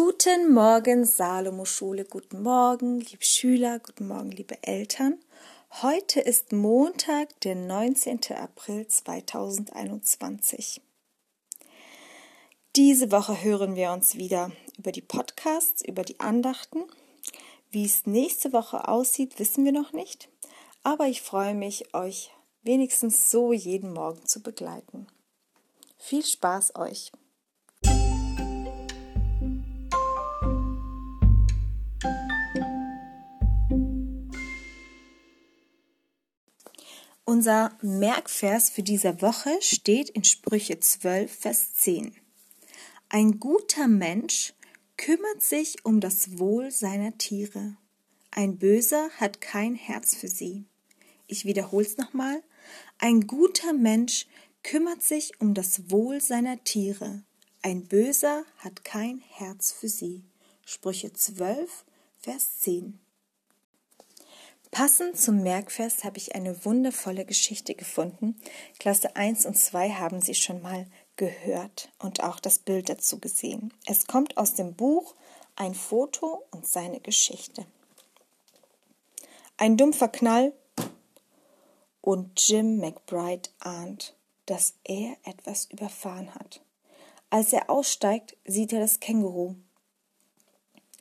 Guten Morgen, Salomo Schule. Guten Morgen, liebe Schüler. Guten Morgen, liebe Eltern. Heute ist Montag, der 19. April 2021. Diese Woche hören wir uns wieder über die Podcasts, über die Andachten. Wie es nächste Woche aussieht, wissen wir noch nicht. Aber ich freue mich, euch wenigstens so jeden Morgen zu begleiten. Viel Spaß euch! Unser Merkvers für diese Woche steht in Sprüche 12, Vers 10. Ein guter Mensch kümmert sich um das Wohl seiner Tiere. Ein Böser hat kein Herz für sie. Ich wiederhole es nochmal. Ein guter Mensch kümmert sich um das Wohl seiner Tiere. Ein Böser hat kein Herz für sie. Sprüche 12, Vers 10. Passend zum Merkvers habe ich eine wundervolle Geschichte gefunden. Klasse 1 und 2 haben Sie schon mal gehört und auch das Bild dazu gesehen. Es kommt aus dem Buch Ein Foto und seine Geschichte. Ein dumpfer Knall und Jim McBride ahnt, dass er etwas überfahren hat. Als er aussteigt, sieht er das Känguru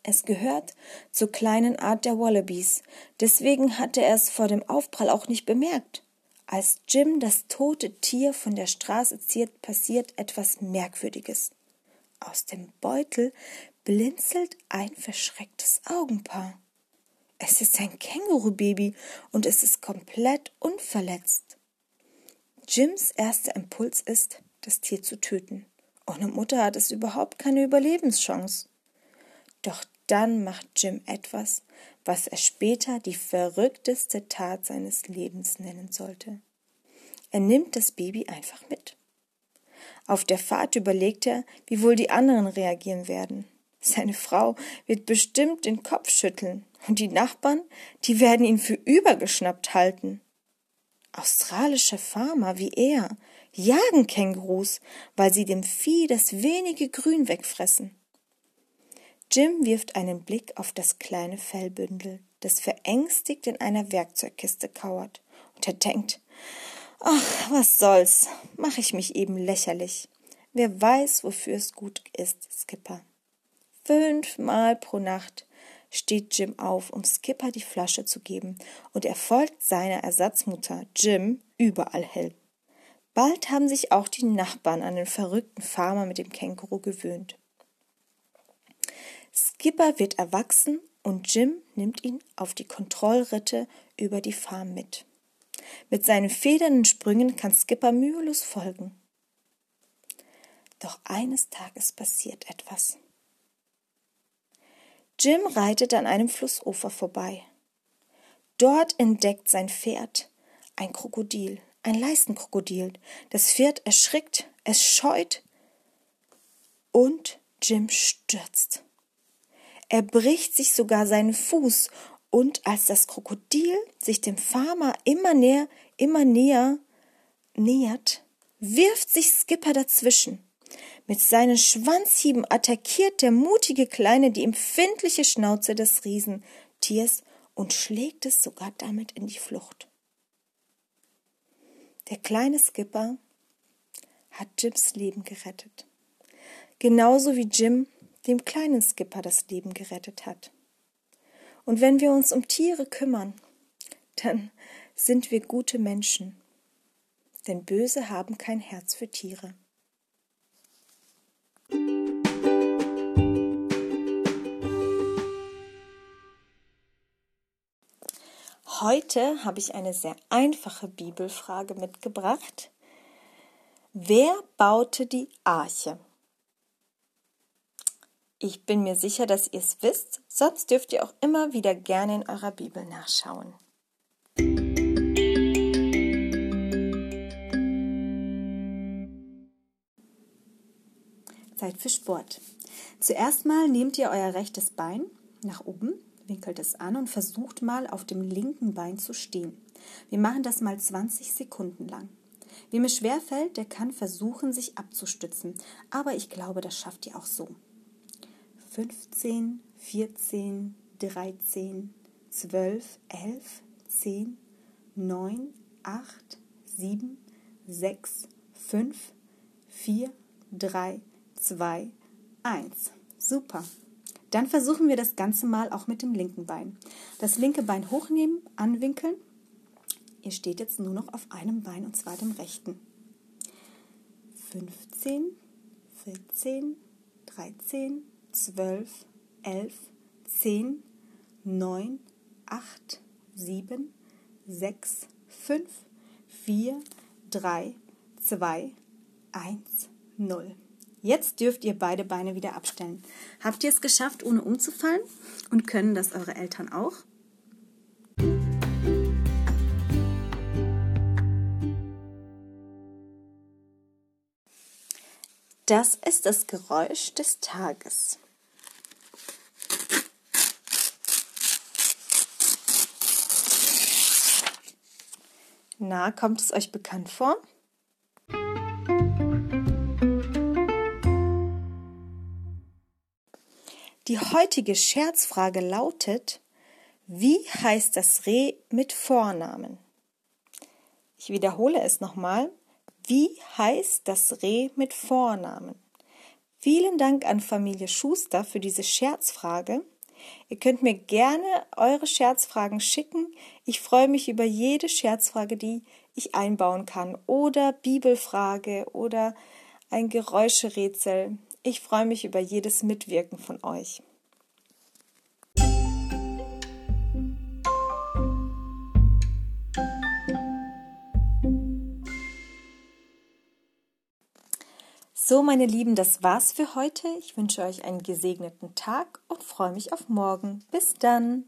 es gehört zur kleinen Art der Wallabies, deswegen hatte er es vor dem Aufprall auch nicht bemerkt. Als Jim das tote Tier von der Straße zieht, passiert etwas Merkwürdiges. Aus dem Beutel blinzelt ein verschrecktes Augenpaar. Es ist ein Kängurubaby und es ist komplett unverletzt. Jims erster Impuls ist, das Tier zu töten. Ohne Mutter hat es überhaupt keine Überlebenschance. Doch dann macht Jim etwas, was er später die verrückteste Tat seines Lebens nennen sollte. Er nimmt das Baby einfach mit. Auf der Fahrt überlegt er, wie wohl die anderen reagieren werden. Seine Frau wird bestimmt den Kopf schütteln und die Nachbarn, die werden ihn für übergeschnappt halten. Australische Farmer wie er jagen Kängurus, weil sie dem Vieh das wenige Grün wegfressen. Jim wirft einen Blick auf das kleine Fellbündel, das verängstigt in einer Werkzeugkiste kauert, und er denkt, ach, was soll's, mach ich mich eben lächerlich. Wer weiß, wofür es gut ist, Skipper. Fünfmal pro Nacht steht Jim auf, um Skipper die Flasche zu geben, und er folgt seiner Ersatzmutter Jim überall hin. Bald haben sich auch die Nachbarn an den verrückten Farmer mit dem Känguru gewöhnt. Skipper wird erwachsen und Jim nimmt ihn auf die Kontrollritte über die Farm mit. Mit seinen federnden Sprüngen kann Skipper mühelos folgen. Doch eines Tages passiert etwas. Jim reitet an einem Flussufer vorbei. Dort entdeckt sein Pferd ein Krokodil, ein Leistenkrokodil. Das Pferd erschrickt, es scheut und Jim stürzt. Er bricht sich sogar seinen Fuß, und als das Krokodil sich dem Farmer immer näher, immer näher nähert, wirft sich Skipper dazwischen. Mit seinen Schwanzhieben attackiert der mutige Kleine die empfindliche Schnauze des Riesentiers und schlägt es sogar damit in die Flucht. Der kleine Skipper hat Jims Leben gerettet. Genauso wie Jim dem kleinen Skipper das Leben gerettet hat. Und wenn wir uns um Tiere kümmern, dann sind wir gute Menschen, denn Böse haben kein Herz für Tiere. Heute habe ich eine sehr einfache Bibelfrage mitgebracht. Wer baute die Arche? Ich bin mir sicher, dass ihr es wisst, sonst dürft ihr auch immer wieder gerne in eurer Bibel nachschauen. Zeit für Sport. Zuerst mal nehmt ihr euer rechtes Bein nach oben, winkelt es an und versucht mal auf dem linken Bein zu stehen. Wir machen das mal 20 Sekunden lang. Wem es schwerfällt, der kann versuchen, sich abzustützen, aber ich glaube, das schafft ihr auch so. 15, 14, 13, 12, 11, 10, 9, 8, 7, 6, 5, 4, 3, 2, 1. Super. Dann versuchen wir das Ganze mal auch mit dem linken Bein. Das linke Bein hochnehmen, anwinkeln. Ihr steht jetzt nur noch auf einem Bein und zwar dem rechten. 15, 14, 13, 12, 11, 10, 9, 8, 7, 6, 5, 4, 3, 2, 1, 0. Jetzt dürft ihr beide Beine wieder abstellen. Habt ihr es geschafft, ohne umzufallen? Und können das eure Eltern auch? Das ist das Geräusch des Tages. Na, kommt es euch bekannt vor? Die heutige Scherzfrage lautet, wie heißt das Reh mit Vornamen? Ich wiederhole es nochmal. Wie heißt das Reh mit Vornamen? Vielen Dank an Familie Schuster für diese Scherzfrage. Ihr könnt mir gerne eure Scherzfragen schicken. Ich freue mich über jede Scherzfrage, die ich einbauen kann. Oder Bibelfrage oder ein Geräuscherätsel. Ich freue mich über jedes Mitwirken von euch. So, meine Lieben, das war's für heute. Ich wünsche euch einen gesegneten Tag und freue mich auf morgen. Bis dann.